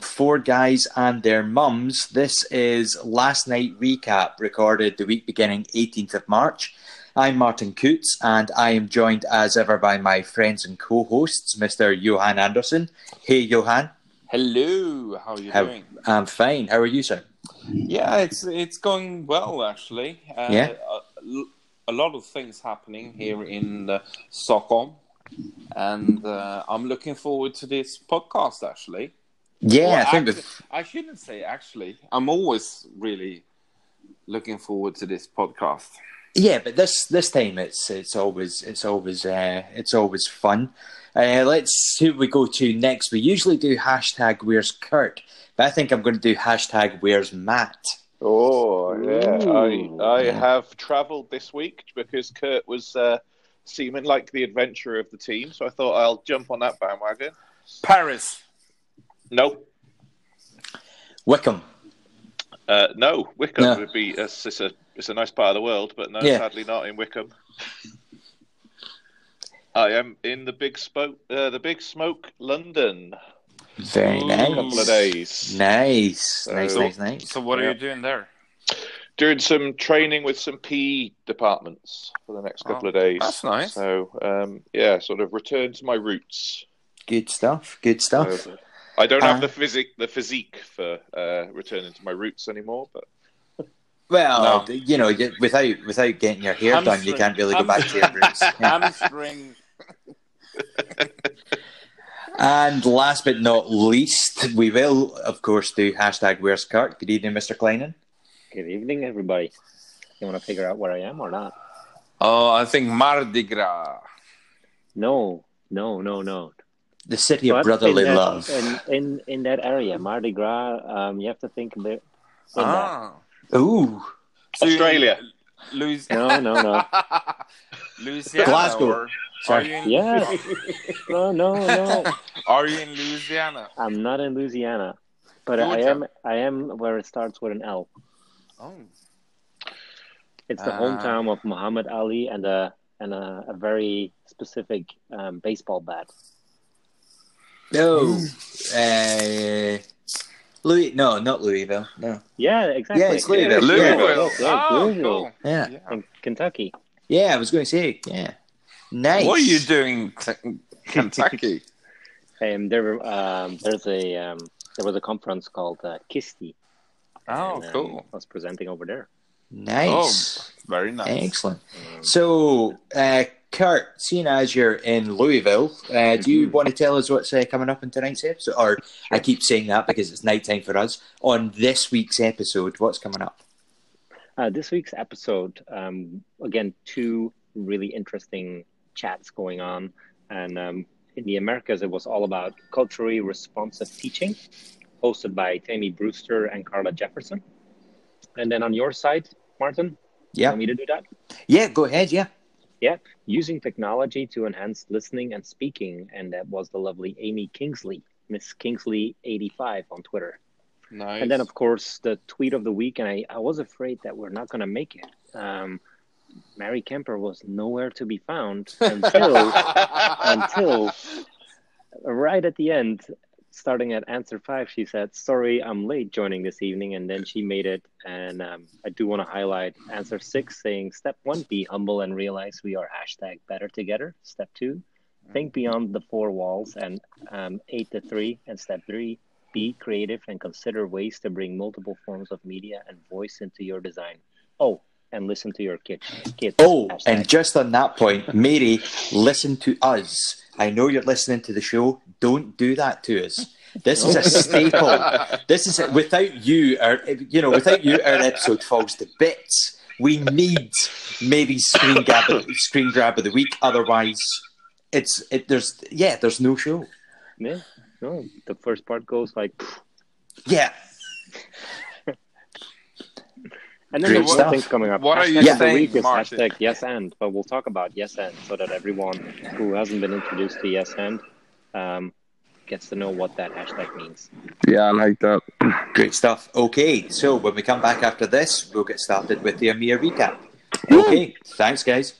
From Four Guys and Their Mums, this is Last Night Recap, recorded the week beginning 18th of March. I'm Martin Coots, and I am joined as ever by my friends and co hosts, Mr. Johan Anderson. Hey, Johan. Hello, how are you How- doing? I'm fine. How are you, sir? Yeah, it's it's going well actually. Uh, Yeah? a, a lot of things happening here in uh, Stockholm, and uh, I'm looking forward to this podcast. Actually, Yeah, Well, I think actu- we've- I shouldn't say actually. I'm always really looking forward to this podcast. Yeah, but this this time it's it's always it's always uh, it's always fun. Uh, let's see what we go to next. We usually do hashtag Where's Kurt, but I think I'm going to do hashtag Where's Matt. Oh yeah, Ooh. I I have travelled this week because Kurt was uh, seeming like the adventurer of the team, so I thought I'll jump on that bandwagon. Paris. No, Wickham. uh, no, Wickham No. would be it's, it's a it's a nice part of the world, but no, Yeah. sadly not in Wickham. I am in the big smoke, uh, the big smoke, London. Very Ooh. nice. Couple of days, Nice, nice, So- nice, nice. So what are Yeah. you doing there? doing some training with some PE departments for the next couple Oh, of days. that's nice. So um, yeah, sort of return to my roots. Good stuff. Good stuff. So, I don't have Uh, the physique the physique for uh, returning to my roots anymore, but Well, No. you know, you- without without getting your hair done, you can't really go back to your roots. Yeah. Hamstring. And last but not least, we will, of course, do hashtag Where's Kurt. Good evening, Mr. Klynen. Good evening, everybody. You want to figure out where I am or not? Oh, I think Mardi Gras. No, no, no, no. The city of But brotherly in that, love. In, in in that area, Mardi Gras, um, you have to think a bit. in that. Ah. Ooh, Australia. Louis- No, no, no. Louisiana. Glasgow. or- Are Sorry. you in, Yeah. No, no, no. Are you in Louisiana? I'm not in Louisiana, but I am. I am where it starts with an L. Oh. It's the Ah. hometown of Muhammad Ali and a and a, a very specific um, baseball bat. No. Uh, Louis, no, not Louisville. No. Yeah, exactly. Yeah, it's Louisville. Louisville. Yes, yes, oh, Louisville. cool. Yeah. Yeah. in Kentucky. Yeah, I was going to say, yeah. Nice. What are you doing in Kentucky? Um, there, um, there's a um, there was a conference called uh, KySTE. oh, and, um, cool. I was presenting over there. Nice. Oh, Very nice. Excellent. So, uh, Kurt, seeing as you're in Louisville, uh, do you want to tell us what's uh, coming up in tonight's episode? Or I keep saying that because it's night time for us. On this week's episode, what's coming up? Uh, this week's episode, um, again, two really interesting chats going on, and um, in the Americas, it was all about culturally responsive teaching, hosted by Tammy Brewster and Carla Jefferson. And then on your side, Martin, you Yeah. want me to do that? Yeah, go ahead. Yeah. Using technology to enhance listening and speaking. And that was the lovely Amy Kingsley, Miss Kingsley85 on Twitter. Nice. And then, of course, the tweet of the week. And I, I was afraid that we're not going to make it. Um, Mary Kemper was nowhere to be found until, until right at the end, starting at answer five, she said, Sorry, I'm late joining this evening. And then she made it. And um, I do want to highlight answer six saying, Step one, be humble and realize we are hashtag better together. Step two, think beyond the four walls. And um, eight to three. And step three, be creative and consider ways to bring multiple forms of media and voice into your design. Oh, and listen to your kids. kids Oh, Hashtag. and just on that point, Mary, listen to us. I know you're listening to the show. Don't do that to us. This is a staple. This is without you, our you know, without you, our episode falls to bits. We need Mary's screen grab, of, screen grab of the week. Otherwise, it's it. There's yeah, there's no show. Yeah, no, the first part goes like, Yeah, and then Great there's more stuff. things coming up. What are you Hashtag saying, week is Martin? hashtag yes and, but we'll talk about yes and so that everyone who hasn't been introduced to yes and um, gets to know what that hashtag means. yeah, I like that. great stuff. Okay, so when we come back after this, we'll get started with the EMEA recap. Okay, thanks, guys.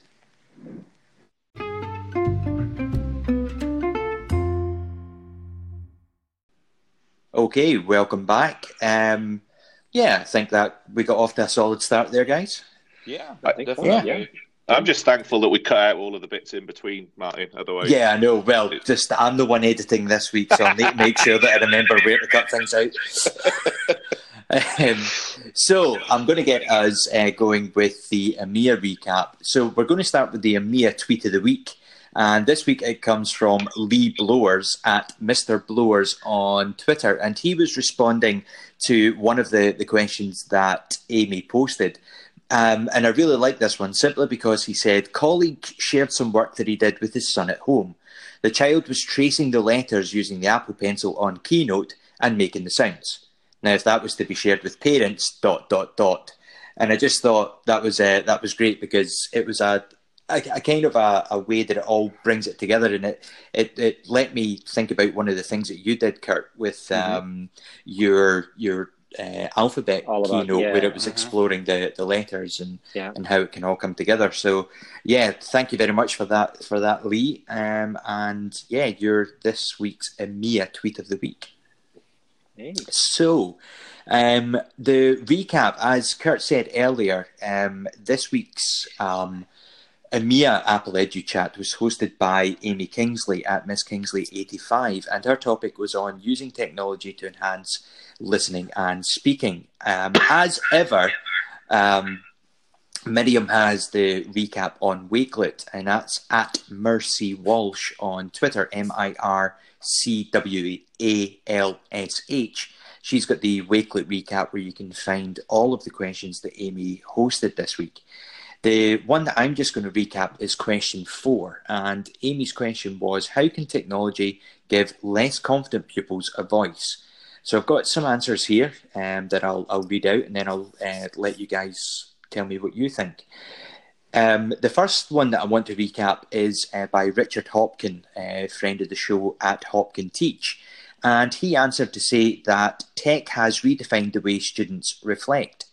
Okay, welcome back. Um, yeah, I think that we got off to a solid start there, guys. Yeah, I think so, definitely. yeah. I'm just thankful that we cut out all of the bits in between, Martin. Otherwise, Yeah, I know. Well, just I'm the one editing this week, so I need to make sure that I remember where to cut things out. um, so I'm going to get us uh, going with the EMEA recap. So we're going to start with the EMEA tweet of the week. And this week it comes from Lee Blowers at Mr. Blowers on Twitter. And he was responding to one of the, the questions that Amy posted. Um, and I really like this one simply because he said, colleague shared some work that he did with his son at home. The child was tracing the letters using the Apple Pencil on Keynote and making the sounds. Now, if that was to be shared with parents, dot dot dot, and I just thought that was uh, that was great because it was a a, a kind of a, a way that it all brings it together, and it, it it let me think about one of the things that you did, Kurt, with Mhm. um, your your uh, alphabet All about- keynote, yeah, where it was mhm. exploring the the letters and Yeah. and how it can all come together. So yeah, thank you very much for that for that, Lee. Um, and yeah, you're this week's EMEA tweet of the week. Hey. So, um, the recap, as Kurt said earlier, um, this week's um, EMEA Apple Edu Chat was hosted by Amy Kingsley at Miss Kingsley85, and her topic was on using technology to enhance listening and speaking. Um, as ever, um, Miriam has the recap on Wakelet, and that's at Mercy Walsh on Twitter, M I R C W A L S H. She's got the Wakelet recap where you can find all of the questions that Amy hosted this week. The one that I'm just going to recap is question four. And Amy's question was How can technology give less confident pupils a voice? So I've got some answers here um, that I'll, I'll read out and then I'll uh, let you guys tell me what you think. Um, the first one that I want to recap is uh, by Richard Hopkin, uh, friend of the show at Hopkin Teach. And he answered to say that tech has redefined the way students reflect.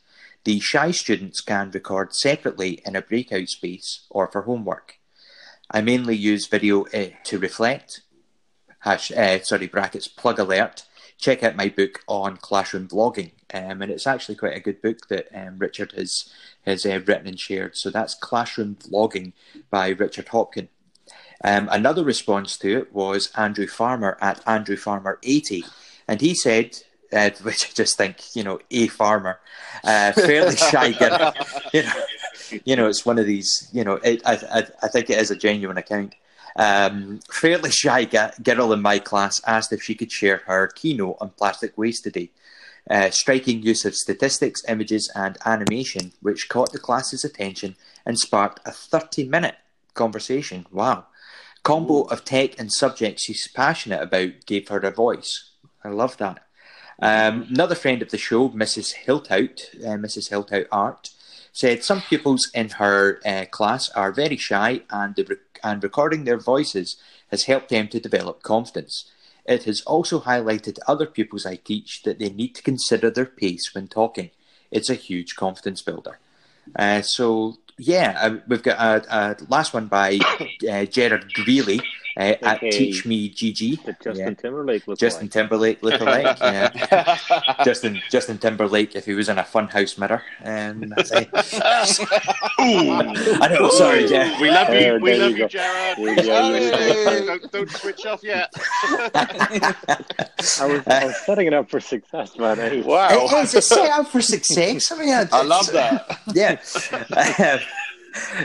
The shy students can record separately in a breakout space or for homework. I mainly use video uh, to reflect. Hash, uh, sorry, brackets, plug alert. Check out my book on classroom vlogging. Um, and it's actually quite a good book that um, Richard has, has uh, written and shared. So that's Classroom Vlogging by Richard Hopkin. Um, another response to it was Andrew Farmer at Andrew Farmer 80. And he said, uh, which I just think, you know, a farmer, uh, fairly shy girl. You know, you know, it's one of these, you know, it, I, I, I think it is a genuine account. Um, fairly shy ga- girl in my class asked if she could share her keynote on plastic waste today. Uh, striking use of statistics, images, and animation, which caught the class's attention and sparked a 30 minute conversation. Wow. Combo of tech and subjects she's passionate about gave her a voice. I love that. Um, another friend of the show, Mrs. Hiltout, uh, Mrs. Hiltout Art, said some pupils in her uh, class are very shy and, the and recording their voices has helped them to develop confidence. It has also highlighted to other pupils I teach that they need to consider their pace when talking. It's a huge confidence builder. Uh, so, yeah, uh, we've got a, a last one by uh, Gerard Greeley uh, at Okay. Teach Me GG. Justin Yeah. Timberlake look Justin like. Timberlake lookalike. Yeah. Justin Justin Timberlake if he was in a funhouse mirror. Um, I say. I know. Sorry, yeah. We love you. There- we love you you, go. Gerard. There you don't, don't switch off yet. I was, I was setting it up for success, man. Wow. It is. It's set up for success. I mean, I love that. yeah.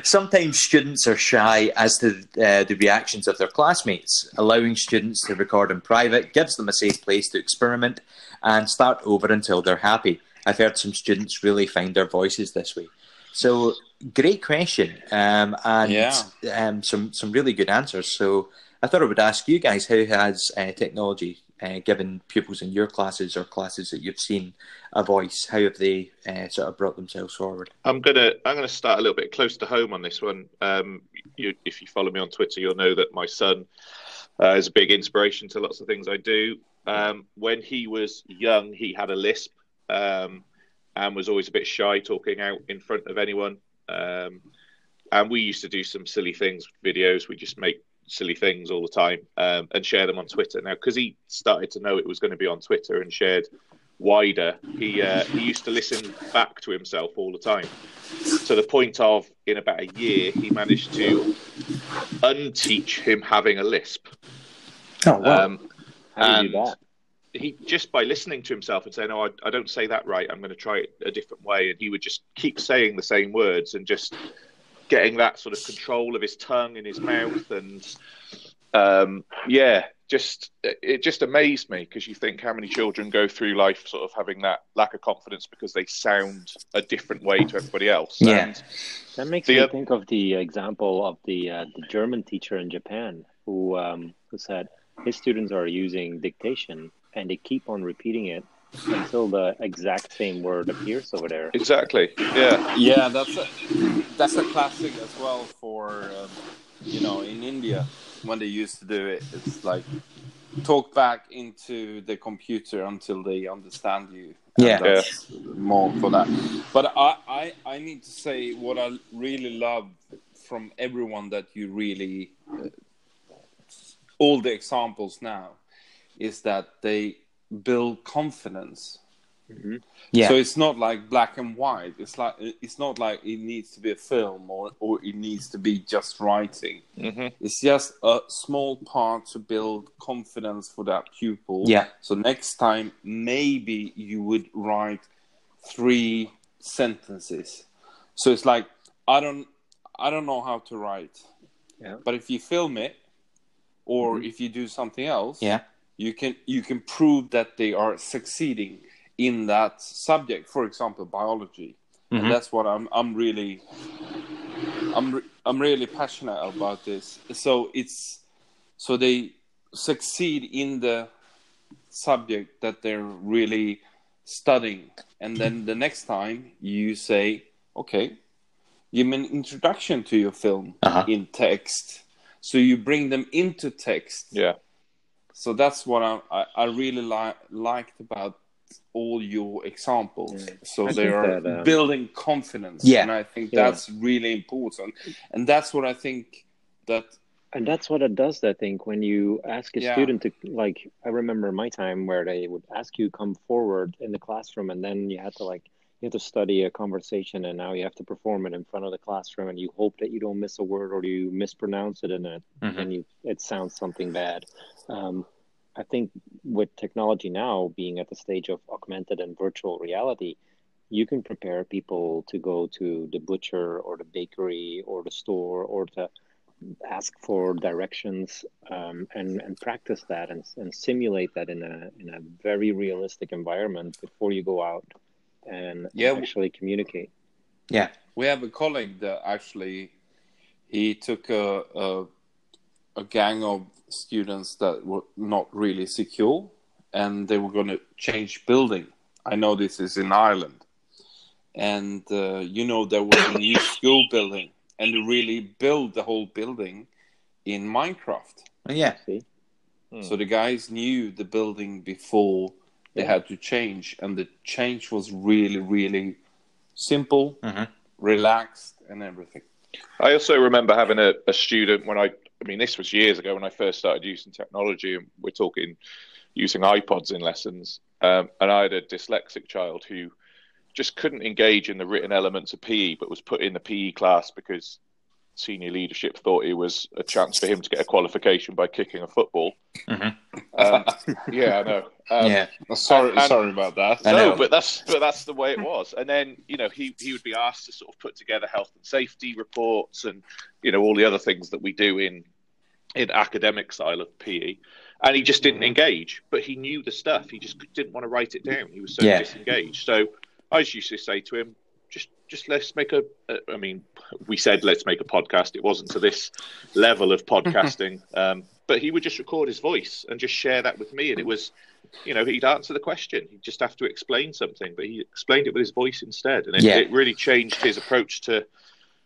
Sometimes students are shy as to uh, the reactions of their classmates. Allowing students to record in private gives them a safe place to experiment and start over until they're happy. I've heard some students really find their voices this way. So, great question, um, and Yeah. um, some some really good answers. So, I thought I would ask you guys how has uh, technology uh, given pupils in your classes or classes that you've seen a voice? How have they uh, sort of brought themselves forward? I'm gonna I'm gonna start a little bit close to home on this one. Um, you, if you follow me on Twitter, you'll know that my son uh, is a big inspiration to lots of things I do. Um, when he was young, he had a lisp um, and was always a bit shy talking out in front of anyone. Um, and we used to do some silly things, videos. We just make silly things all the time um, and share them on Twitter. Now, because he started to know it was going to be on Twitter and shared wider, he uh, he used to listen back to himself all the time. To the point of, in about a year, he managed to unteach him having a lisp. Oh wow! Um, How do you do that? he just by listening to himself and saying, "Oh, I, I don't say that right. I'm going to try it a different way," and he would just keep saying the same words and just getting that sort of control of his tongue in his mouth, and um, yeah, just it just amazed me because you think how many children go through life sort of having that lack of confidence because they sound a different way to everybody else. Yeah. And That makes The me oth- think of the example of the uh, the German teacher in Japan who um, who said his students are using dictation and they keep on repeating it until the exact same word appears over there. exactly, yeah, Yeah, that's a that's a classic as well for um, you know in India when they used to do it. It's like talk back into the computer until they understand you. And Yeah. that's more for that. But I, I I need to say what I really love from everyone that you really uh, all the examples now is that they build confidence yeah, so it's not like black and white. It's like it's not like it needs to be a film or or it needs to be just writing. hmm It's just a small part to build confidence for that pupil. Yeah. So next time maybe you would write three sentences. So it's like I don't I don't know how to write. Yeah. But if you film it or if you do something else, yeah, you can you can prove that they are succeeding in that subject for example biology Mhm. and that's what i'm i'm really i'm re- i'm really passionate about this so it's so they succeed in the subject that they're really studying and then the next time you say okay give me an introduction to your film Uh-huh. in text so you bring them into text yeah. So that's what I I, I really li- liked about all your examples. So I they are that, uh, building confidence, Yeah. and I think Yeah. that's really important. And that's what I think that And that's what it does, I think, when you ask a Yeah. student to, like, I remember my time where they would ask you come forward in the classroom and then you had to, like, you have to study a conversation and now you have to perform it in front of the classroom and you hope that you don't miss a word or you mispronounce it and it, Mhm. and you, it sounds something bad. Um, I think with technology now being at the stage of augmented and virtual reality, you can prepare people to go to the butcher or the bakery or the store or to ask for directions um, and and practice that and, and simulate that in a in a very realistic environment before you go out and Yeah, w- actually communicate. yeah, we have a colleague that actually he took a a, a gang of students that were not really secure, and they were going to change building. I know this is in Ireland, and uh, you know there was a new school building, and they really build the whole building in Minecraft. yeah, See, So the guys knew the building before they had to change, and the change was really, really simple, Mhm. relaxed, and everything. I also remember having a, a student when I, I mean, this was years ago when I first started using technology, and we're talking using iPods in lessons. Um, and I had a dyslexic child who just couldn't engage in the written elements of PE, but was put in the PE class because senior leadership thought it was a chance for him to get a qualification by kicking a football. Mhm. Um, yeah, I know. Um, yeah, sorry, And- and- sorry about that. I no, know. but that's but that's the way it was. And then you know he he would be asked to sort of put together health and safety reports and you know all the other things that we do in in academic style of PE, and he just didn't Mhm. engage. But he knew the stuff. He just didn't want to write it down. He was so Yeah. disengaged. So I used to say to him, just let's make a. a I mean, we said let's make a podcast. It wasn't to this level of podcasting, um, but he would just record his voice and just share that with me, and it was you know, he'd answer the question. He'd just have to explain something, but he explained it with his voice instead, and it, Yeah. it really changed his approach to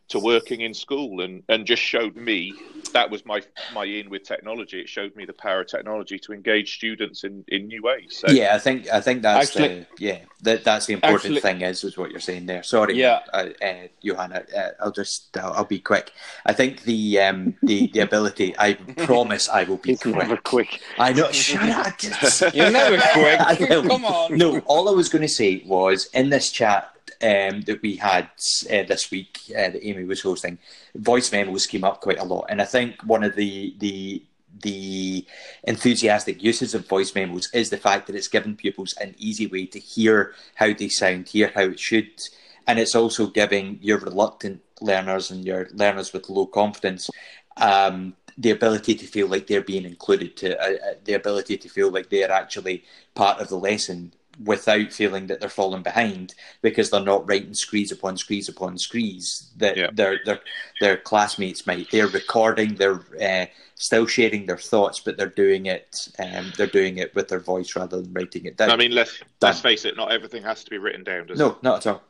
to working in school and, and just showed me that was my my in with technology. It showed me the power of technology to engage students in, in new ways. So, yeah, I think I think that's Actually- the yeah that that's the important Actually- thing is is what you're saying there. Sorry, Yeah. uh, uh, Johanna, uh, I'll just I'll, I'll be quick. I think the um the the ability. I promise I will be He's never quick. quick. I know. Shut up. Just- You're never quick. I. Come on. No, all I was going to say was in this chat um, that we had uh, this week uh, that Amy was hosting, voice memos came up quite a lot, and I think one of the the the enthusiastic uses of voice memos is the fact that it's given pupils an easy way to hear how they sound, hear how it should, and it's also giving your reluctant learners and your learners with low confidence um, the ability to feel like they're being included, to uh, uh, the ability to feel like they're actually part of the lesson without feeling that they're falling behind because they're not writing screes upon screes upon screes that Yeah. their their their classmates might. They're recording, they're uh, still sharing their thoughts, but they're doing it um, they're doing it with their voice rather than writing it down. I mean, let's Done. let's face it. Not everything has to be written down. Does no, it? not at all.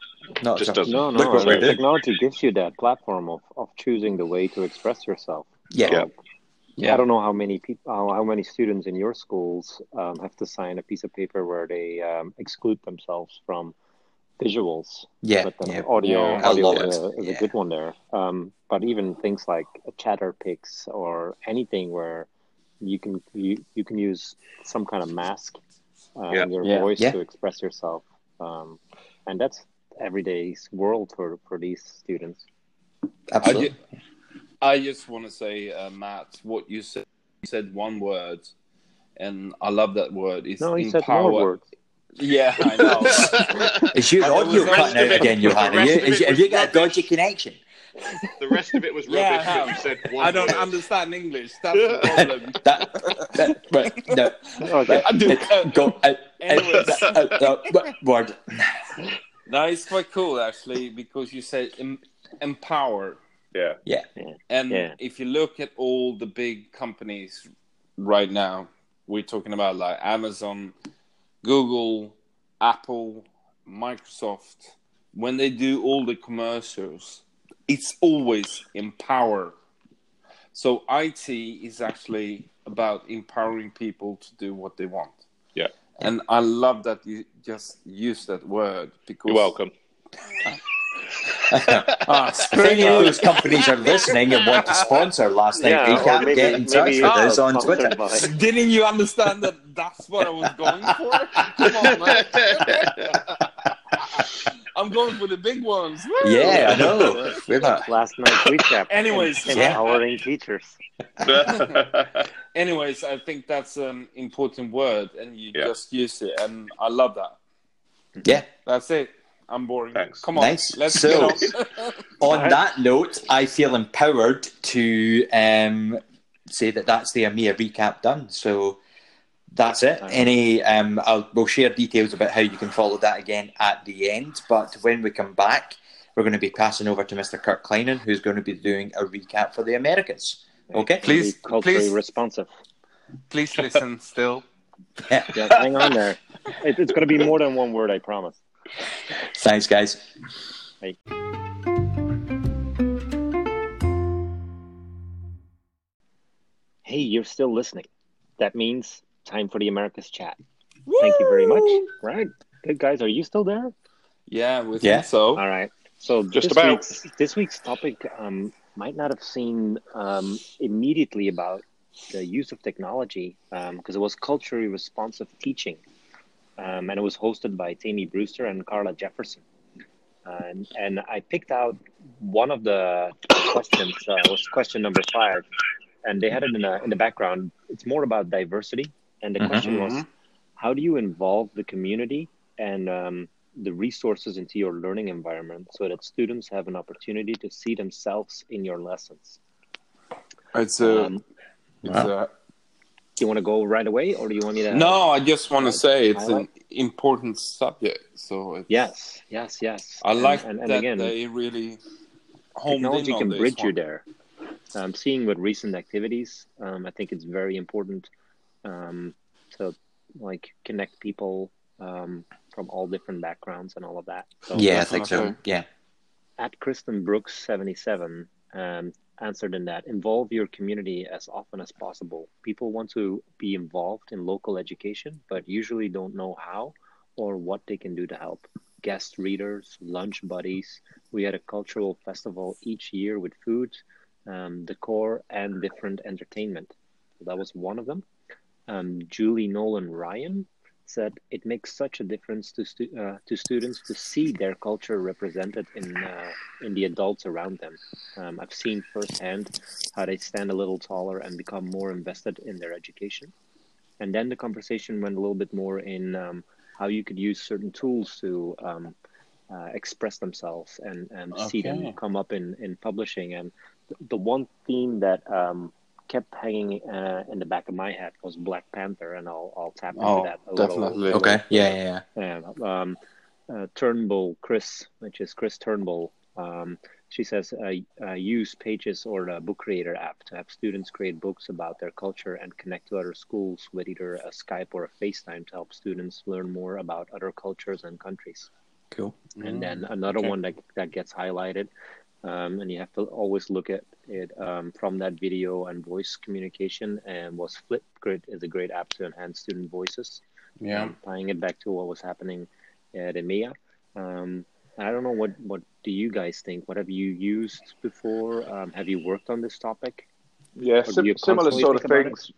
Not Just at all. doesn't. No, no. what we're and doing. technology gives you that platform of, of choosing the way to express yourself. Yeah. Yeah. Yeah. I don't know how many people, how, how many students in your schools um, have to sign a piece of paper where they um, exclude themselves from visuals. Yeah, but then yeah. audio, Yeah. Audio is, a, is yeah. a good one there. Um, but even things like ChatterPix or anything where you can you, you can use some kind of mask uh, Yeah. in your Yeah. voice Yeah. to express yourself, um, and that's everyday's world for for these students. Absolutely. ju- I just want to say, uh, Matt, what you said. You said one word, and I love that word. It's No, he empower. said more words. Yeah, I know. Is your But audio cutting out again, The Johanna? You, of have you got a dodgy connection? The rest of it was rubbish. Yeah, I you said one I don't word. understand English. That's the problem. that, that, right, no. Okay. I do. It- go, uh, Anyways. uh, uh, uh, word. No, it's quite cool actually because you said em- empower, Yeah. Yeah. And Yeah. if you look at all the big companies right now, we're talking about like Amazon, Google, Apple, Microsoft. When they do all the commercials, it's always empower. So IT is actually about empowering people to do what they want. Yeah. And I love that you just use that word because You're welcome. Ah, If any of those companies are listening and want to sponsor Last Night Yeah, or Recap, maybe- get in touch with it's us on Twitter. Didn't you understand that that's what I was going for? Come on, man. I'm going for the big ones. Woo! Yeah, I know. We're not. Last night recap. Anyways, em- yeah. empowering teachers. Anyways, I think that's an important word, and you Yeah. just use it, and I love that. Yeah. That's it. I'm boring. Thanks. Come on, Nice. let's So- get on. On that note, I feel empowered to um, say that that's the EMEA recap done. So that's it. Any, um, I'll, we'll share details about how you can follow that again at the end. But when we come back, we're going to be passing over to Mr. Kurt Klynen, who's going to be doing a recap for the Americans. Okay. Please, Be culturally please. responsive. Please listen still. Yeah. Yeah, hang on there. It, it's going to be more than one word, I promise. Thanks, guys. Hey, you're still listening. That means time for the Americas chat. Thank you very much. Right. Good guys, are you still there? Yeah, we think Yeah. so. All right. So Just this about. week's this week's topic um, might not have seen um, immediately about the use of technology because it was culturally responsive teaching, um, and it was hosted by Tammy Brewster and Carla Jefferson. And, and I picked out one of the questions uh, was question number five, and they had it in the in the background. It's more about diversity, and the Mhm. question was, Mhm. how do you involve the community and um, the resources into your learning environment so that students have an opportunity to see themselves in your lessons? It's a. Um, it's Wow. a do you want to go right away, or do you want me to? no, I just want to say it's I an important subject. So it's, Yes, yes, yes. I like and, and, and that again, they really homed technology can this bridge you one. there. Um, seeing with recent activities, um, I think it's very important um, to like connect people um, from all different backgrounds and all of that. So, Yeah, I think so. Yeah. at Kristen Brooks seventy seven answered in that involve your community as often as possible. People want to be involved in local education, but usually don't know how or what they can do to help. Guest readers, lunch buddies. We had a cultural festival each year with food, um, decor, and different entertainment. So that was one of them. Um, Julie Nolan Ryan said it makes such a difference to stu- uh, to students to see their culture represented in uh, in the adults around them. Um, I've seen firsthand how they stand a little taller and become more invested in their education. And then the conversation went a little bit more in um, how you could use certain tools to um, uh, express themselves and, and see them come up in, in publishing. And th- the one theme that um, kept hanging uh, in the back of my head was Black Panther, and I'll, I'll tap into Oh, that a little. definitely. Okay. Yeah, yeah, yeah. Yeah, um, uh, Turnbull Chris, which is Chris Turnbull. Um, she says uh, uh, use Pages or the Book Creator app to have students create books about their culture and connect to other schools with either a Skype or a FaceTime to help students learn more about other cultures and countries. Cool. And then another okay. one that, that gets highlighted, um, and you have to always look at it um, from that video and voice communication, and was Flipgrid is a great app to enhance student voices Yeah. um, tying it back to what was happening at EMEA. Um, I don't know what what do you guys think? What have you used before? Um, have you worked on this topic? Yeah, sim- similar sort of think it? things.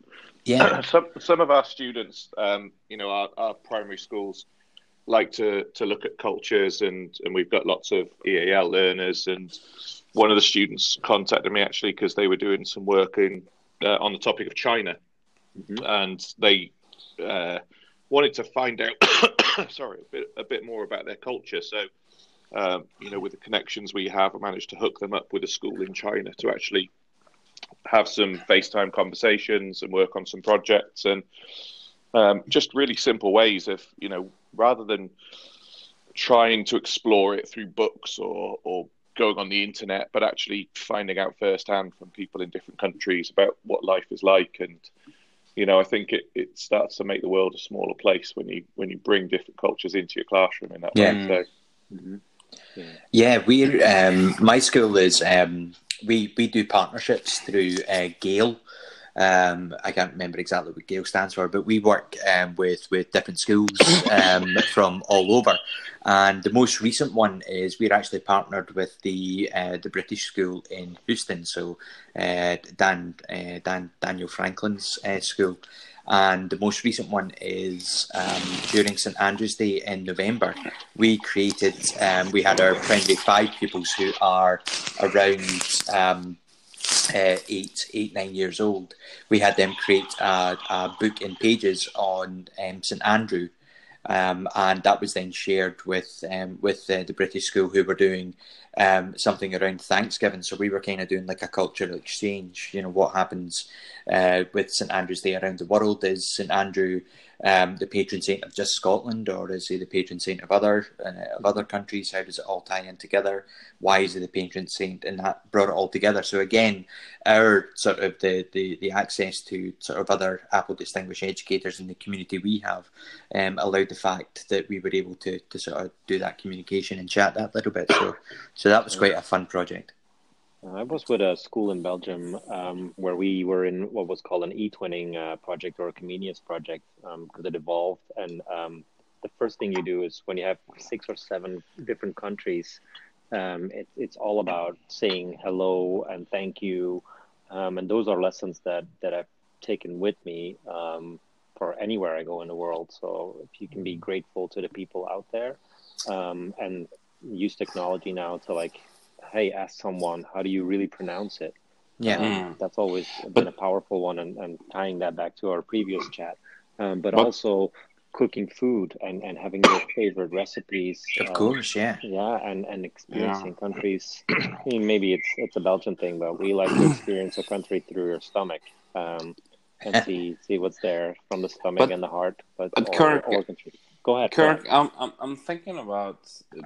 Yeah. some some of our students, um, you know, our, our primary schools like to to look at cultures, and and we've got lots of EAL learners. And one of the students contacted me actually because they were doing some work in uh, on the topic of China, Mhm. and they uh, wanted to find out, sorry, a bit a bit more about their culture. So. Um, you know, with the connections we have, I managed to hook them up with a school in China to actually have some FaceTime conversations and work on some projects and um, just really simple ways of, you know, rather than trying to explore it through books or, or going on the internet, but actually finding out firsthand from people in different countries about what life is like. And, you know, I think it, it starts to make the world a smaller place when you when you bring different cultures into your classroom in that Yeah. way. So, Mm-hmm. Yeah, we um, my school is um, we we do partnerships through uh, Gale. Um, I can't remember exactly what Gale stands for, but we work um, with with different schools um, from all over. And the most recent one is we're actually partnered with the uh, the British school in Houston, so uh, Dan uh, Dan Daniel Franklin's uh, school. And the most recent one is um, during St Andrew's Day in November. We created, um, we had our primary five pupils who are around um, uh, eight, eight, nine years old. We had them create a, a book in pages on um, St Andrew, um, and that was then shared with um, with uh, the British school who were doing um, something around Thanksgiving. So we were kind of doing like a cultural exchange. You know what happens uh, with St Andrew's Day around the world? Is St Andrew um, the patron saint of just Scotland, or is he the patron saint of other uh, of other countries? How does it all tie in together? Why is he the patron saint? And that brought it all together. So again, our sort of the, the, the access to sort of other Apple distinguished educators in the community we have um, allowed the fact that we were able to, to sort of do that communication and chat that little bit. So so that was quite a fun project. I was with a school in Belgium um, where we were in what was called an e-twinning uh, project or a Comenius project because it evolved. And um, the first thing you do is when you have six or seven different countries, um, it, it's all about saying hello and thank you. Um, and those are lessons that, that I've taken with me um, for anywhere I go in the world. So if you can be grateful to the people out there um, and use technology now to like hey, ask someone, how do you really pronounce it? Yeah. Um, Mm. that's always been a powerful one, and, and tying that back to our previous chat. Um, but But- also cooking food and, and having your favorite recipes. Of um, course, yeah. Yeah, and, and experiencing countries. I mean, maybe it's it's a Belgian thing, but we like to experience a country through your stomach um, and see see what's there from the stomach But- and the heart. But, but all- Kirk- all countries. Go ahead. go Kirk, ahead. I'm, I'm I'm thinking about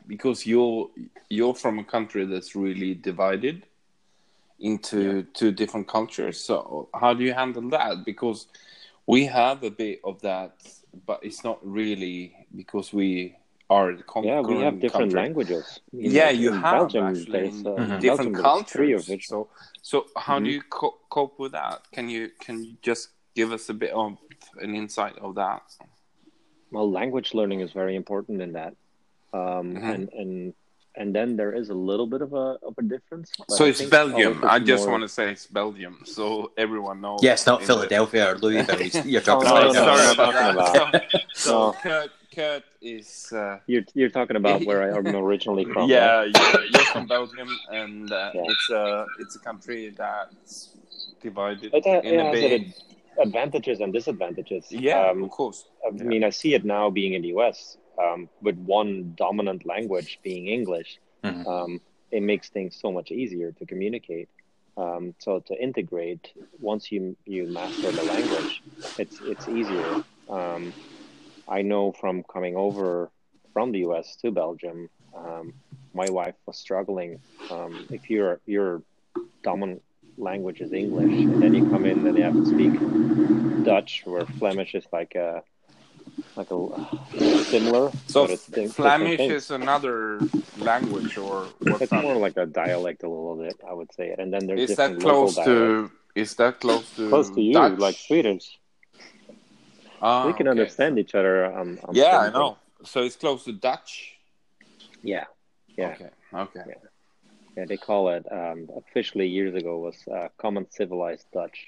because you're you're from a country that's really divided into two different cultures. So how do you handle that? Because we have a bit of that, but it's not really because we are Yeah, we have different country. languages. In- Yeah, you have Belgium, actually there's, in uh, different Belgium, three cultures. of which. So, so how do Mhm. you co- cope with that? Can you can you just give us a bit of an insight of that? Well, language learning is very important in that, um, Mhm. and and and then there is a little bit of a of a difference. so I it's Belgium. I just more- want to say it's Belgium, so everyone knows. Yeah, it's not in the- Philadelphia or Louisville. You're talking Oh, No, about no, no, sorry about that. So, so Kurt, Kurt is. Uh, You're you're talking about where I'm originally from. right? yeah, you're, you're from Belgium, and uh, Yeah. it's a it's a country that's divided It, ha- in it a has bit. its advantages and disadvantages. Yeah, Um, of course. I mean, I see it now being in the US um, with one dominant language being English. Mhm. Um, it makes things so much easier to communicate. Um, so to integrate, once you you master the language, it's it's easier. Um, I know from coming over from the US to Belgium, um, my wife was struggling. Um, if you're dominant language is English, and then you come in and you have to speak Dutch, where Flemish is like a like a similar. So but it's di- Flemish is another language, or what's It's that? more like a dialect a little bit, I would say. And then there's Is that close to? Is that close to? close to you, Dutch? like Swedish? Ah, we can okay. understand each other. Um, on Yeah, I know. So it's close to Dutch. Yeah, yeah, Okay. Okay. Yeah. Yeah. They call it um, officially years ago was uh, Common Civilized Dutch.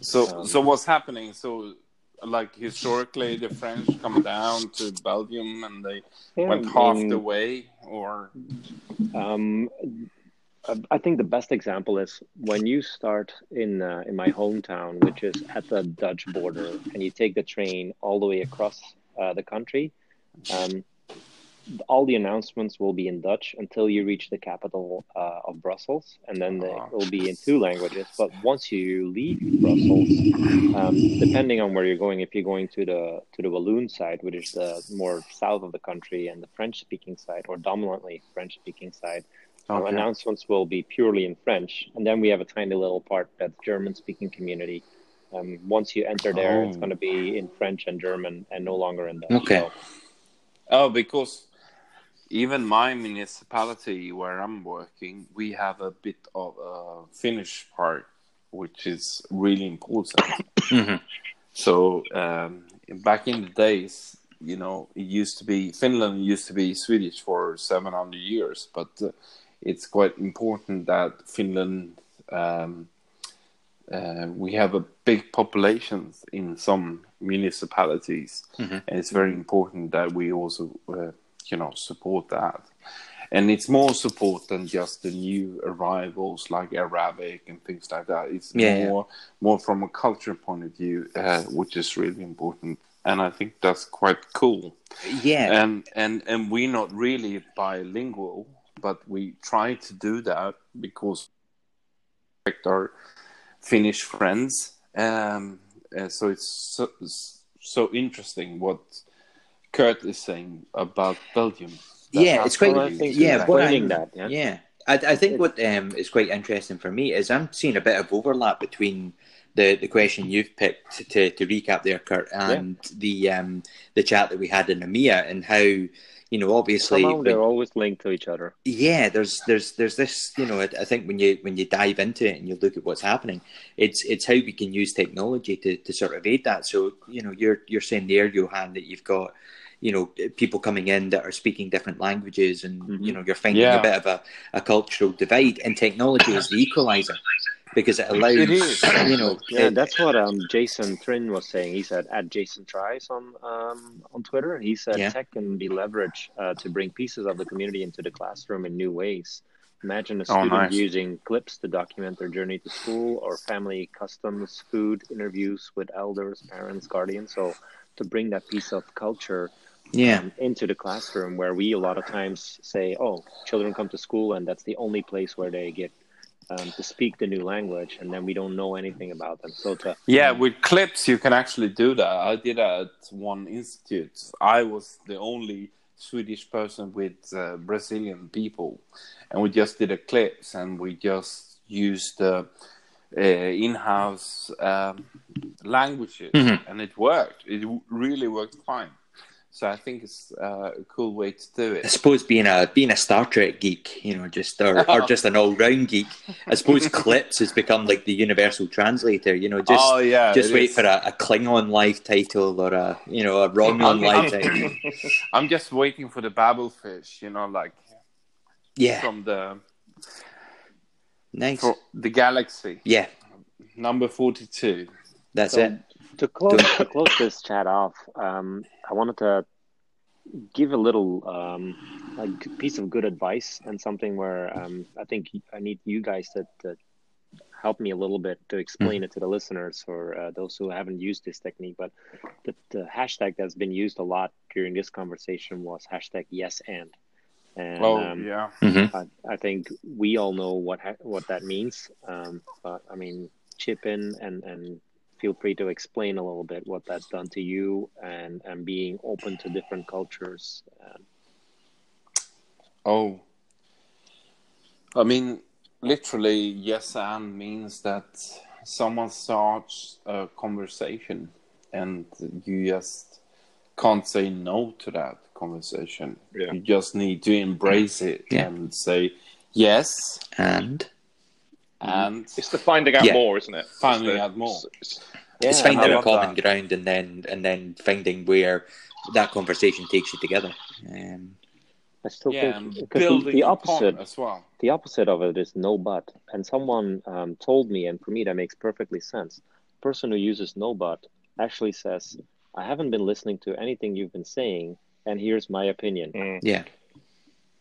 So Um, so what's happening? So like historically, the French come down to Belgium and they Yeah, went half mean, the way, or Um, I think the best example is when you start in uh, in my hometown, which is at the Dutch border, and you take the train all the way across uh, the country. Um, all the announcements will be in Dutch until you reach the capital uh, of Brussels, and then they Ah. will be in two languages. But once you leave Brussels, um, depending on where you're going, if you're going to the to the Walloon side, which is the more south of the country, and the French-speaking side, or dominantly French-speaking side, um, Okay. announcements will be purely in French. And then we have a tiny little part that's German-speaking community. Um, once you enter there, it's Oh. going to be in French and German, and no longer in Dutch. Okay. So, oh, because even my municipality where I'm working, we have a bit of a Finnish part, which is really important. Mhm. So um, back in the days, you know, it used to be Finland used to be Swedish for 700 years, but uh, it's quite important that Finland um, uh, we have a big population in some municipalities, Mhm. and it's very important that we also, uh, you know, support that. And it's more support than just the new arrivals like Arabic and things like that. It's Yeah, yeah. more more from a culture point of view, uh, which is really important. And I think that's quite cool. Yeah. And and and we're not really bilingual, but we try to do that because our Finnish friends. Um, uh, so it's so, so interesting what Kurt is saying about Belgium. Yeah, it's quite- really I think yeah, what I'm- that. Yeah. Yeah, I, I think what um, is quite interesting for me is I'm seeing a bit of overlap between the, the question you've picked to, to recap there, Kurt, and the um, the chat that we had in EMEA and how you know obviously Somehow they're always linked to each other. yeah there's there's there's this you know I, I think when you when you dive into it and you look at what's happening it's it's how we can use technology to, to sort of aid that so you know you're you're saying there Johan that you've got you know people coming in that are speaking different languages and Mhm. you know you're finding Yeah. a bit of a, a cultural divide and technology is the equalizer because it allows It is. you know Yeah, it- that's what um, Jason Trin was saying. He said at Jason Tries on um, on Twitter. He said Yeah. tech can be leveraged uh, to bring pieces of the community into the classroom in new ways. Imagine a Oh, student nice. using clips to document their journey to school or family customs, food, interviews with elders, parents, guardians. So to bring that piece of culture yeah um, into the classroom where we a lot of times say, oh, children come to school and that's the only place where they get um, to speak the new language, and then we don't know anything about them. So to Yeah, with clips you can actually do that. I did that at one institute. I was the only Swedish person with uh, Brazilian people, and we just did a clips and we just used uh, uh, in-house um, languages, Mhm. and it worked. It w- really worked fine. So I think it's uh, a cool way to do it. I suppose being a being a Star Trek geek, you know, just or, or just an all round geek. I suppose clips has become like the universal translator. You know, just oh yeah, just wait is. for a, a Klingon life title or a you know a Romulan I'm- title. I'm just waiting for the Babel fish. You know, like Yeah, from the nice. for the galaxy Yeah, number forty-two. that's So, it. To close to close this chat off, um, I wanted to give a little um, like piece of good advice and something where um, I think I need you guys to, to help me a little bit to explain it to the listeners or uh, those who haven't used this technique. But the, the hashtag that's been used a lot during this conversation was hashtag yes and. And Oh um, yeah, hmm I, I think we all know what ha- what that means. Um, but I mean, chip in and, and feel free to explain a little bit what that's done to you and, and being open to different cultures. Um, Oh, I mean, literally, yes, and means that someone starts a conversation and you just can't say no to that conversation. Yeah. You just need to embrace it Yeah. and say yes And and It's the finding out Yeah. more, isn't it? Finding the- out more. it's- yeah, it's finding a common that. ground and then and then finding where that conversation takes you together. Um, I still yeah, and think 'cause the, building the opposite as well. the opposite of it is no but. And someone um, told me, and for me that makes perfectly sense. The person who uses no but actually says, "I haven't been listening to anything you've been saying, and here's my opinion." Mm. yeah,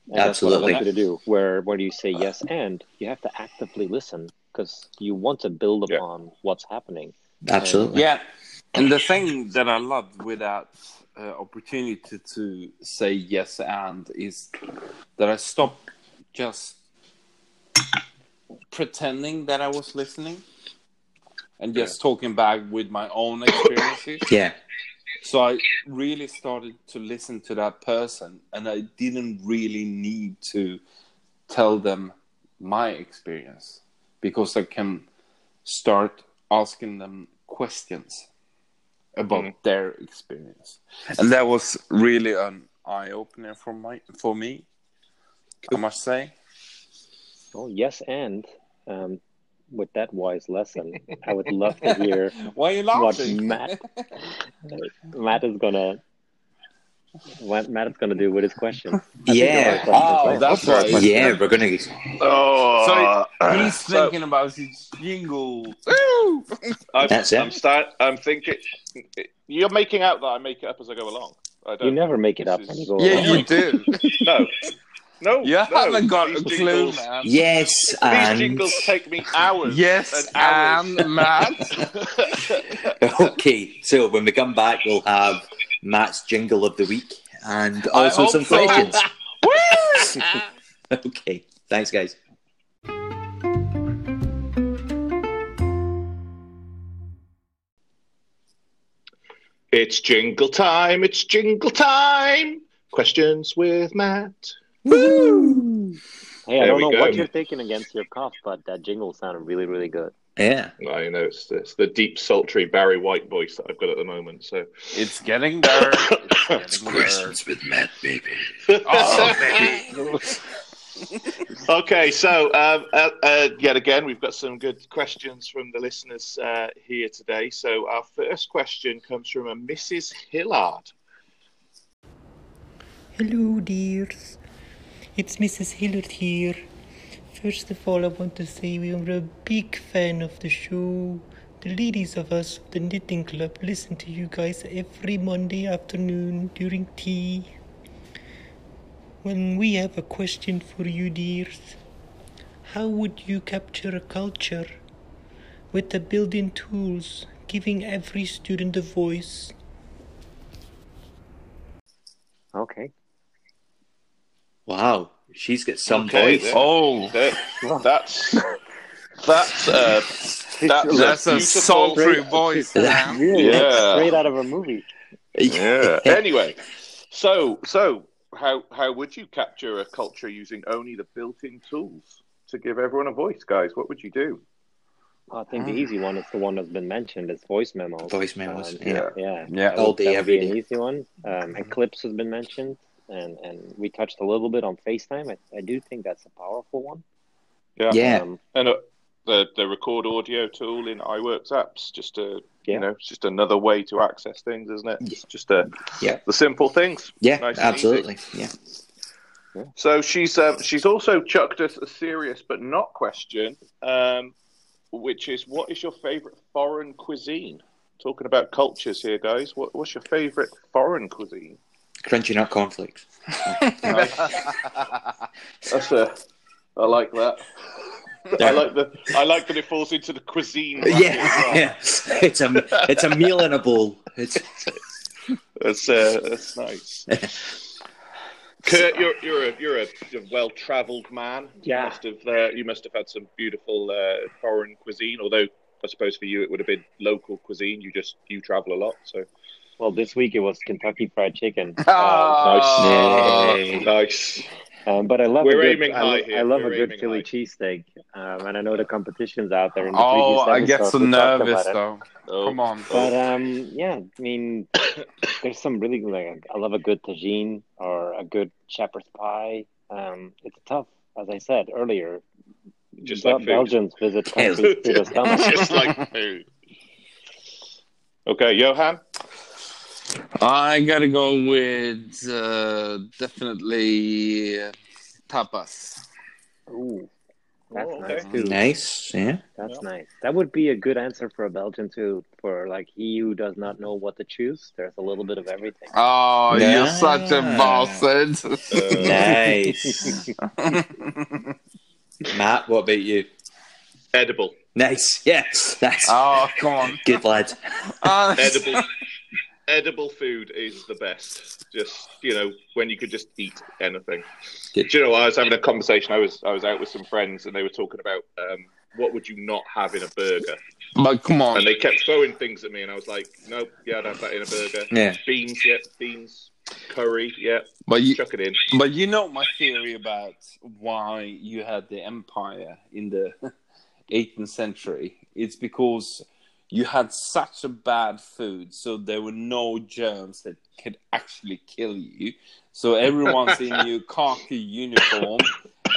And that's what I Absolutely. want you to do. Where where do you say yes and you have to actively listen because you want to build Yeah. upon what's happening. absolutely. Yeah, and the thing that I love with that uh, opportunity to say yes and is that I stopped just pretending that I was listening and just talking back with my own experiences. Yeah, So I really started to listen to that person, and I didn't really need to tell them my experience because I can start asking them questions about Mhm. their experience, and that was really an eye opener for my for me. I must say. Oh yes and um, with that wise lesson, I would love to hear Why are you what laughing? Matt Matt is gonna what Matt is gonna do with his question. I Yeah. Oh, that's right. questions. yeah, we're gonna. Oh, So he's so thinking about his jingle. I'm, That's it. I'm, start, I'm thinking. You're making out that I make it up as I go along. I don't. You never make it up is- when you go Yeah, along. you do. No, no. You no. haven't got These a clue, jingles- man. Yes, These and jingles take me hours. Yes, and hours. and Matt. okay. So when we come back, we'll have Matt's jingle of the week and also some so. questions. okay. Thanks, guys. It's jingle time. It's jingle time. Questions with Matt. Hey, I There don't know go. what you're thinking against your cough, but that jingle sounded really, really good. Yeah. I know it's, it's the deep, sultry Barry White voice that I've got at the moment. So, It's getting there. It's getting there. with Matt, baby. Oh, okay, so um, uh, uh, yet again, we've got some good questions from the listeners uh, here today. So, our first question comes from a Mrs. Hillard. Hello, dears. It's Mrs. Hillard here. First of all, I want to say we are a big fan of the show. The ladies of us, the Knitting Club, listen to you guys every Monday afternoon during tea. When we have a question for you, dears, how would you capture a culture with the built in tools, giving every student a voice? Okay. Wow. She's got some Okay, voice. then. oh, that's that's uh, that's, that's a beautiful- sultry voice. man. Really, Yeah. straight out of a movie. Yeah. anyway, so so how how would you capture a culture using only the built-in tools to give everyone a voice, guys? What would you do? I think the easy one is the one that's been mentioned. It's voice memos. Voice memos, Um, yeah. yeah. Yeah. All day, that would every be an easy one. Um, Clips has been mentioned, and and we touched a little bit on FaceTime. I, I do think that's a powerful one. Yeah. Yeah. Um, And uh, the the record audio tool in iWorks apps, just a Yeah. you know, it's just another way to access things, isn't it? It's just a Yeah. the simple things. Yeah, Nice absolutely. Yeah. So she's um, she's also chucked us a serious but not question, um, which is what is your favourite foreign cuisine? Talking about cultures here, guys. What, what's your favourite foreign cuisine? Crunchy nut cornflakes. That's a, I like that. I like the I like that it falls into the cuisine. bracket Yeah, well. yeah. It's a it's a meal in a bowl. It's That's uh, that's nice. Kurt, you're you're a you're a well travelled man. Yeah. You must have uh, you must have had some beautiful uh, foreign cuisine. Although I suppose for you it would have been local cuisine. You just you travel a lot, so well, this week it was Kentucky Fried Chicken. Ah. nice, Yay. nice. Um, but I love We're a good, I, high lo- here. I love We're a good Philly cheesesteak, um, and I know the competition's out there. In the Oh, I get so so we talked nervous though. Oh, Come on. But um, yeah, I mean, there's some really like I love a good tagine or a good shepherd's pie. Um, it's tough, as I said earlier. Just Bel- like food. Belgians visit countries through the stomach. just like food. Okay, Johan. I gotta go with uh, definitely uh, tapas. Ooh, that's Oh, okay. nice too. nice. Yeah. That's nice. That would be a good answer for a Belgian too. For like he who does not know what to choose, there's a little bit of everything. Oh, Yeah. you're such a bastard. Uh, Nice. Matt, what about you? edible, Nice. Yes. Nice. oh, come on. Good lad. Ah, edible, edible food is the best. Just you know, when you could just eat anything. Do you know? I was having a conversation. I was I was out with some friends, and they were talking about um, what would you not have in a burger, but come on. and they kept throwing things at me, and I was like, nope, yeah, I'd have that in a burger. Yeah. Beans, yeah, beans, curry, yeah, But you, chuck it in. but you know my theory about why you had the empire in the 18th century. It's because you had such a bad food, so there were no germs that could actually kill you. So everyone's in your khaki uniform,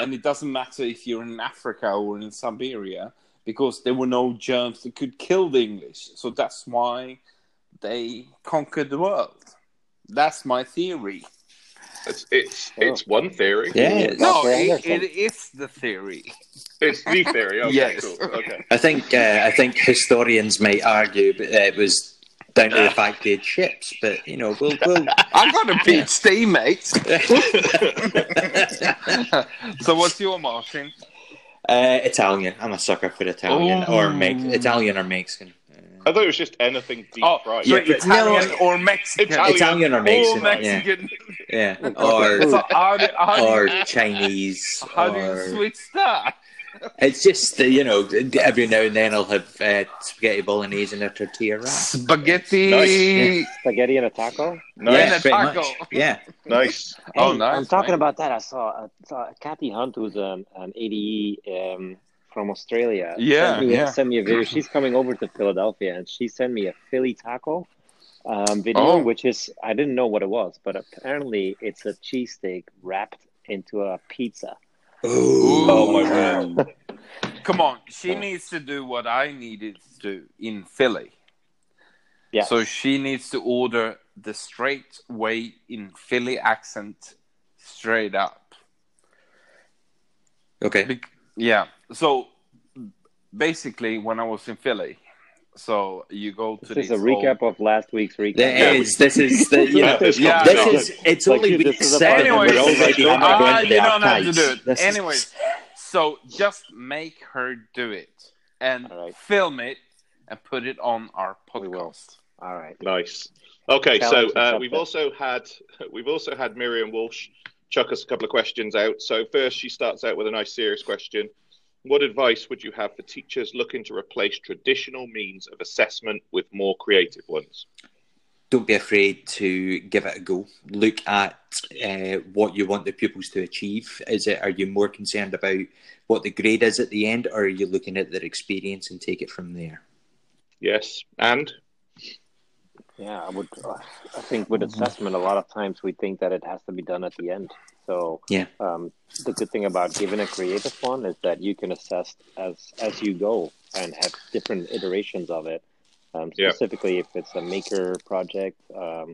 and it doesn't matter if you're in Africa or in Siberia, because there were no germs that could kill the English. So that's why they conquered the world. That's my theory. It's it's, it's one theory. Yeah. it's- No, it, it is the theory. It's the theory. Okay, Yes. cool. Okay. I think uh, I think historians might argue that it was down to the fact they had ships, but you know, we'll, we'll I got a PhD, mate. so what's your Martin? uh, Italian. I'm a sucker for Italian Oh. or Mex- Italian or Mexican. I thought it was just anything deep Oh, fried. so Yeah, but Italian no- or Mexican? Italian. Italian or Or Mexican, Mexican. yeah, yeah, or So how do, how or you, Chinese. how do you switch that? It's just uh, you know every now and then I'll have uh, spaghetti bolognese and a tortilla wrap. Spaghetti. Nice. Spaghetti and a taco. Nice. Yeah, pretty taco. much. Yeah, Nice. Oh, nice, I'm talking man. about that. I saw, I saw Kathy Hunt, who's an, an ADE um, from Australia. Yeah, sent me, yeah. sent me a video. She's coming over to Philadelphia, and she sent me a Philly taco um, video, Oh. which is I didn't know what it was, but apparently it's a cheesesteak wrapped into a pizza. Oh my word. Come on, she needs to do what I needed to do in Philly. Yeah. So she needs to order the straight way in Philly accent, straight up. okay. Bec- yeah. So basically, when I was in Philly, so you go to This is a these recap of last week's recap. There is. This is the you know. Yeah, this no. is. It's Like only you- week this is seven. and Anyways, we're already having to go into the you don't have to do it. This is- Anyways, so just make her do it and All right. film it and put it on our We podcast. All right. Nice. Okay, so uh, we've also had we've also had Miriam Walsh chuck us a couple of questions out. So first, she starts out with a nice serious question. What advice would you have for teachers looking to replace traditional means of assessment with more creative ones? don't be afraid to give it a go. Look at uh, what you want the pupils to achieve. Is it? Are you more concerned about what the grade is at the end, or are you looking at their experience and take it from there? Yes, and Yeah, I would. Uh, I think with assessment, a lot of times we think that it has to be done at the end. So Yeah. um, the good thing about giving a creative one is that you can assess as as you go and have different iterations of it. Um, Yeah. specifically, if it's a maker project, um,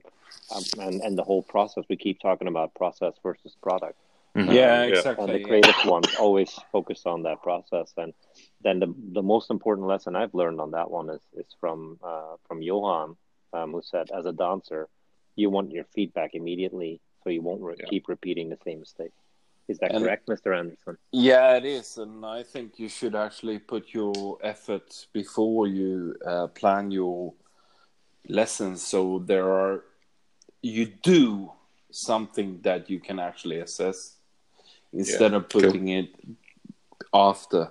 um, and and the whole process. We keep talking about process versus product. Mhm. Yeah, Yeah. exactly. and the creative ones always focus on that process and then the the most important lesson I've learned on that one is is from uh, from Johan um, who said as a dancer you want your feedback immediately so you won't re- Yeah. keep repeating the same mistake is that And- correct Mr. Anderson Yeah, it is, and I think you should actually put your effort before you uh, plan your lessons. So there are you do something that you can actually assess instead of putting it after.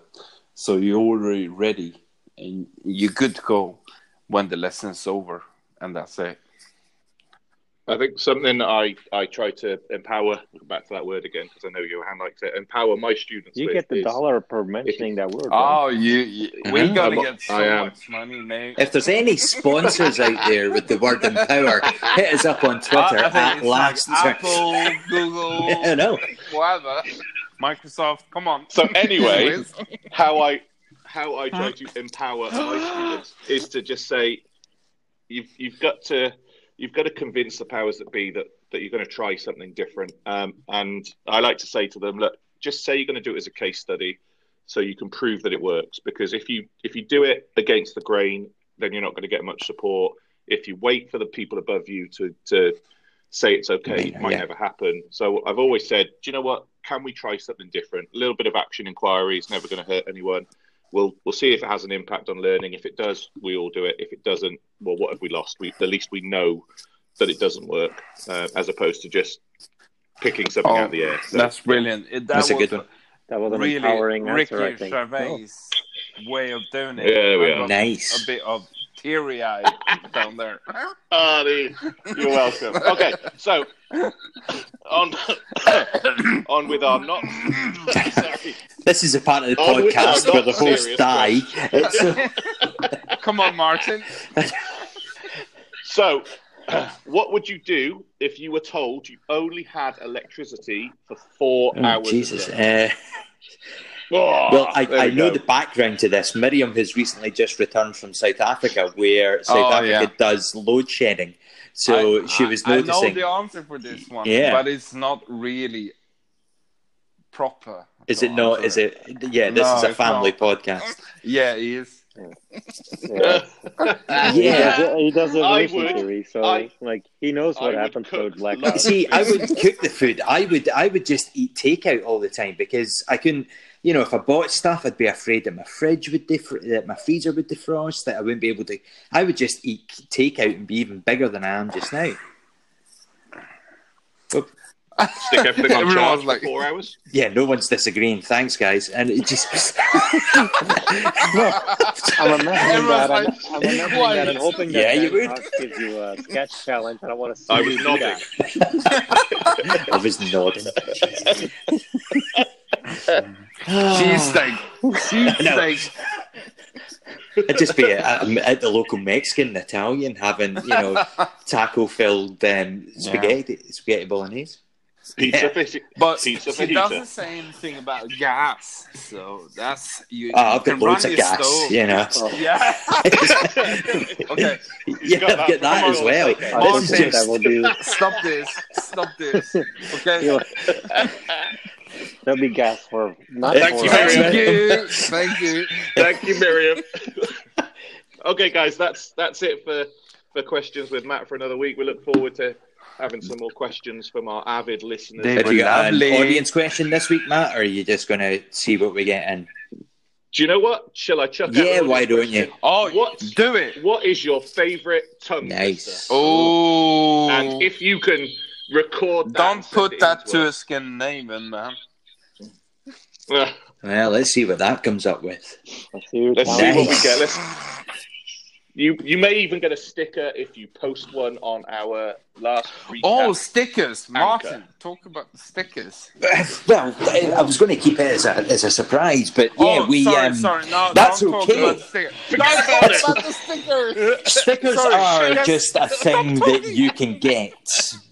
So you're already ready and you're good to go when the lesson's over, and that's it. I think something I, I try to empower, back to that word again because I know Johan likes it, empower my students you with get the is- dollar per mentioning that word Oh, you, you we're Mhm. gonna get so I am. much money, mate. If there's any sponsors out there with the word empower, hit us up on Twitter I- I at it's last. like Apple, Google, I know. whatever. Microsoft, come on. So anyway, Anyways. how I how I try to empower my students is to just say you've you've got to you've got to convince the powers that be that that you're going to try something different. Um, and I like to say to them, look, just say you're going to do it as a case study, so you can prove that it works. Because if you if you do it against the grain, then you're not going to get much support. If you wait for the people above you to to say it's okay, it might Yeah. never happen. So I've always said, do you know what? Can we try something different? A little bit of action inquiry is never going to hurt anyone. We'll we'll see if it has an impact on learning. If it does, we all do it. If it doesn't, well, what have we lost? We at least we know that it doesn't work, uh, as opposed to just picking something Oh, out of the air. So, That's brilliant. It, that That's a good one. that was an really empowering Ricky answer I think Gervais way of doing it. Yeah, there we are. Nice. A bit of teary eye down there. Ah, the- you're welcome. Okay, so on on with our not. sorry. This is a part of the Oh, we- podcast not where the hosts serious, die. It's, uh, Come on, Martin. So, what would you do if you were told you only had electricity for four oh, hours? Jesus. A day? Oh, well, I, I we know go. the background to this. Miriam has recently just returned from South Africa, where South Oh, Africa yeah. does load shedding. So I- she was I- noticing. I know the answer for this one, Yeah. but it's not really proper. Is it not? answer Is it? Yeah, this No, is a family not. podcast. Yeah, it is. yeah. He Yeah. does, he does I evolution would- theory, so I- like he knows what would happens to black loads. out. See, I wouldn't cook the food. I would, I would just eat takeout all the time because I couldn't. You know, if I bought stuff, I'd be afraid that my fridge would def- that my freezer would defrost. That I wouldn't be able to. I would just eat takeout and be even bigger than I am just now. Stick everything on Everyone charge was for like- four hours. Yeah, no one's disagreeing. Thanks, guys. And it just. I'm imagining Everyone's that. I'm, like, I'm imagining "Why?" that and hoping that Yeah, you would. Cox gives you a sketch challenge, and I want to see I was do nodding. I was nodding. Cheesesteak. Cheesesteak. I'd just be at, at the local Mexican, Italian, having you know taco filled um, spaghetti, spaghetti bolognese. Pizza, Yeah. fizzy- But pizza she fajita. doesn't say anything about gas, so that's you. Oh, I've can got loads run of gas, stove. you know. Oh, Yeah. okay. yeah, got I've that got that as well. takeout. I This is think that just will do. Stop this. Stop this. Okay. You'll- There'll be gas for not Thank for you, Thank Miriam. you. Thank you. Thank you, Miriam. okay, guys, that's that's it for for questions with Matt for another week. We look forward to having some more questions from our avid listeners. They Have you got an Lovely. audience question this week, Matt, or are you just going to see what we get in? Do you know what? Shall I chuck? Yeah, an why don't you? Oh, What? do it. What is your favourite tongue Nice. twister? Oh. And if you can record that, Don't put that to a us. Scandinavian man. Uh, Well, let's see what that comes up with. Let's see, your Let's see what we get. Let's You you may even get a sticker if you post one on our last recap. Oh, stickers, Martin. Talk about the stickers. Well, I was going to keep it as a, as a surprise, but yeah, oh, we. sorry, um, sorry. No, that's don't talk okay. about the stickers. Forget Don't about talk it. about the stickers. Stickers Sorry, are shit. just a thing that you can get,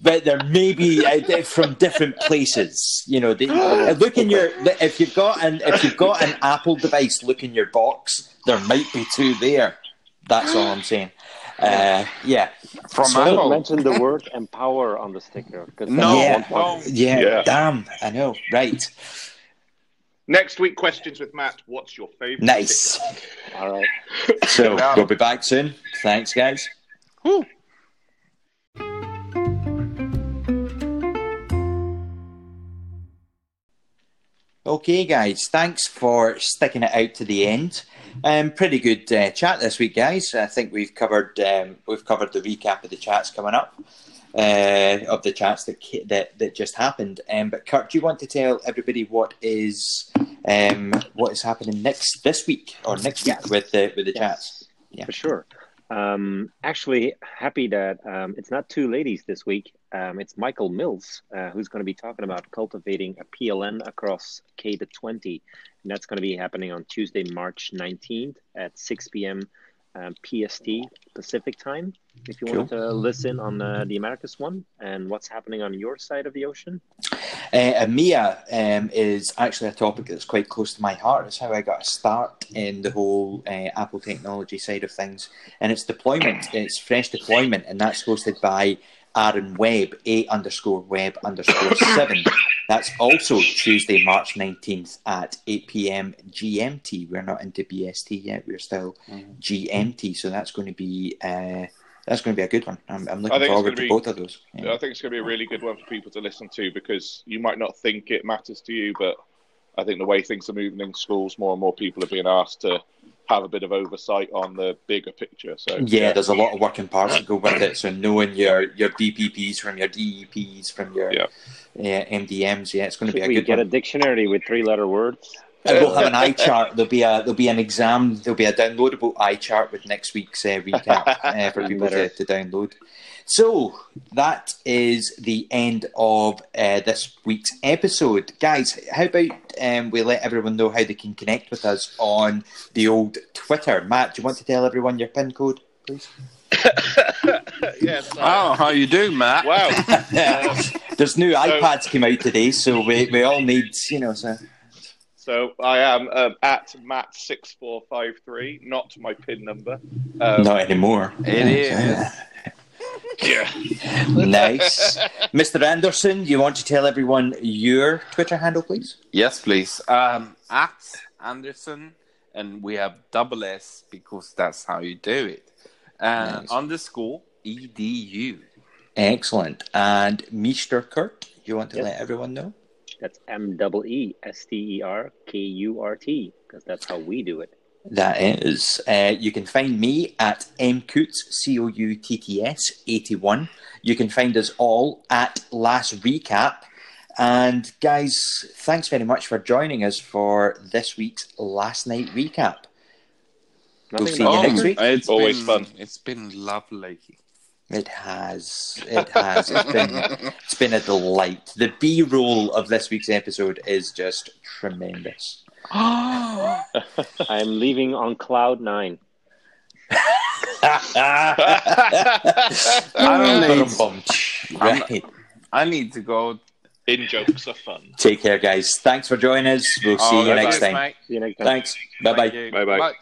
but they're maybe uh, from different places. You know, they, uh, look in your if you've got an if you've got an Apple device, look in your box. There might be two there. That's all I'm saying. Uh, yeah, From So- Don't Apple. mention the word empower on the sticker. 'cause No, Yeah. that's no. yeah, Yeah. Damn, I know. Right, Next week, questions with Matt. What's your favorite? nice. All right. So Yeah. we'll be back soon. Thanks, guys. Whew. Okay, guys, thanks for sticking it out to the end. Um, pretty good uh, chat this week, guys. I think we've covered um, we've covered the recap of the chats coming up, uh, of the chats that that, that just happened. Um, but Kurt, do you want to tell everybody what is um, what is happening next this week or next week Yes. with the with the Yes. chats? Yeah. For sure. Um, actually, happy that um, it's not two ladies this week. Um, it's Michael Mills uh, who's going to be talking about cultivating a PLN across K to 20. And that's going to be happening on Tuesday, March 19th at 6 p.m. Um, PST Pacific time. If you want to listen on uh, the Americas one and what's happening on your side of the ocean. Uh, EMEA um, is actually a topic that's quite close to my heart. It's how I got a start in the whole uh, Apple technology side of things. And it's deployment, it's fresh deployment, and that's hosted by Aaron Webb, A underscore web underscore seven. That's also Tuesday, March 19th at 8 p.m. GMT. We're not into BST yet, we're still GMT. So that's going to be. Uh, that's going to be a good one. I'm, I'm looking forward gonna be- both of those. I think it's going to be a really good one for people to listen to because you might not think it matters to you, but I think the way things are moving in schools, more and more people are being asked to have a bit of oversight on the bigger picture. So Yeah, there's a lot of working parts that go with it. So knowing your your VPPs from your DEPs from your Yeah. uh, MDMs, yeah, it's going to be Should a we good get a dictionary with three letter words? And we'll have an eye chart. There'll be a there'll be an exam. There'll be a downloadable eye chart with next week's uh, recap uh, for people to, to download. So that is the end of uh, this week's episode, guys. How about um, we let everyone know how they can connect with us on the old Twitter? Matt, do you want to tell everyone your pin code, please? yes. Oh, how you do, Matt? Wow. There's new iPads came out today, so we, we all need, you know, so So I am um, at Matt six four five three, not my pin number. Um, not anymore. It is. Yeah. nice. Mr. Anderson, you want to tell everyone your Twitter handle, please? Yes, please. Um, at Anderson, and we have double S because that's how you do it. And Nice. underscore edu. Excellent. And Mr. Kurt, you want to Yes. let everyone know? That's M double E S T E R K U R T because that's how we do it. That is. Uh, you can find me at mcoutts, C O U T T S 81. You can find us all at Last Recap. And guys, thanks very much for joining us for this week's Last Night Recap. We'll see you next week. It's Always been, fun. It's been lovely. It has. It has. It's been, it's been a delight. The B roll of this week's episode is just tremendous. I'm leaving on cloud nine. Right. I need to go. In jokes are fun. Take care, guys. Thanks for joining us. We'll oh, see Oh, you next cheers, time. mate. See you next time. Thanks. Bye bye. Thank you. Bye-bye. Bye.